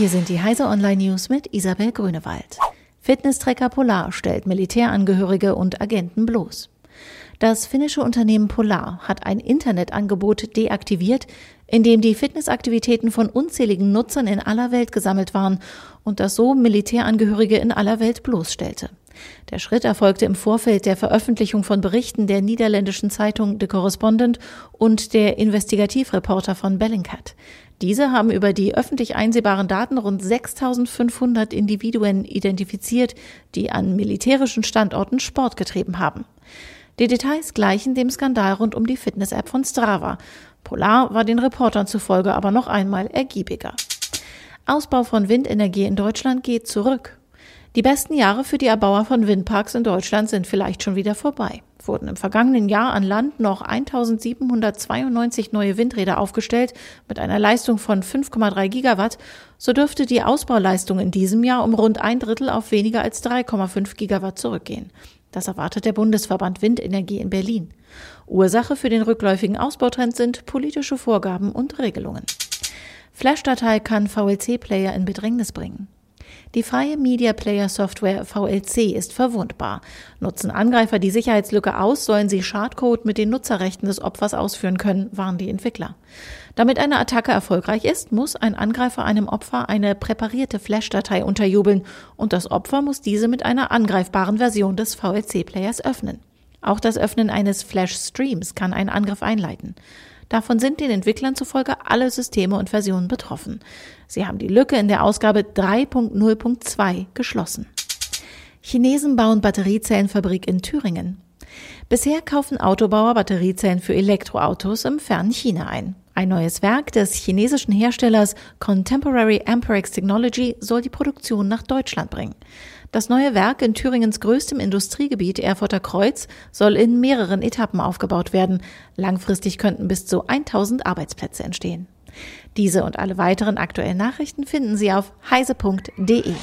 Hier sind die Heise Online News mit Isabel Grünewald. Fitnesstrecker Polar stellt Militärangehörige und Agenten bloß. Das finnische Unternehmen Polar hat ein Internetangebot deaktiviert, in dem die Fitnessaktivitäten von unzähligen Nutzern in aller Welt gesammelt waren und das so Militärangehörige in aller Welt bloßstellte. Der Schritt erfolgte im Vorfeld der Veröffentlichung von Berichten der niederländischen Zeitung The Correspondent und der Investigativreporter von Bellingcat. Diese haben über die öffentlich einsehbaren Daten rund 6500 Individuen identifiziert, die an militärischen Standorten Sport getrieben haben. Die Details gleichen dem Skandal rund um die Fitness-App von Strava. Polar war den Reportern zufolge aber noch einmal ergiebiger. Ausbau von Windenergie in Deutschland geht zurück. Die besten Jahre für die Erbauer von Windparks in Deutschland sind vielleicht schon wieder vorbei. Wurden im vergangenen Jahr an Land noch 1792 neue Windräder aufgestellt mit einer Leistung von 5,3 Gigawatt, so dürfte die Ausbauleistung in diesem Jahr um rund ein Drittel auf weniger als 3,5 Gigawatt zurückgehen. Das erwartet der Bundesverband Windenergie in Berlin. Ursache für den rückläufigen Ausbautrend sind politische Vorgaben und Regelungen. Flash-Datei kann VLC-Player in Bedrängnis bringen. Die freie Media Player Software VLC ist verwundbar. Nutzen Angreifer die Sicherheitslücke aus, sollen sie Schadcode mit den Nutzerrechten des Opfers ausführen können, waren die Entwickler. Damit eine Attacke erfolgreich ist, muss ein Angreifer einem Opfer eine präparierte Flash-Datei unterjubeln und das Opfer muss diese mit einer angreifbaren Version des VLC-Players öffnen. Auch das Öffnen eines Flash-Streams kann einen Angriff einleiten. Davon sind den Entwicklern zufolge alle Systeme und Versionen betroffen. Sie haben die Lücke in der Ausgabe 3.0.2 geschlossen. Chinesen bauen Batteriezellenfabrik in Thüringen. Bisher kaufen Autobauer Batteriezellen für Elektroautos im fernen China ein. Ein neues Werk des chinesischen Herstellers Contemporary Amperex Technology soll die Produktion nach Deutschland bringen. Das neue Werk in Thüringens größtem Industriegebiet Erfurter Kreuz soll in mehreren Etappen aufgebaut werden. Langfristig könnten bis zu 1000 Arbeitsplätze entstehen. Diese und alle weiteren aktuellen Nachrichten finden Sie auf heise.de.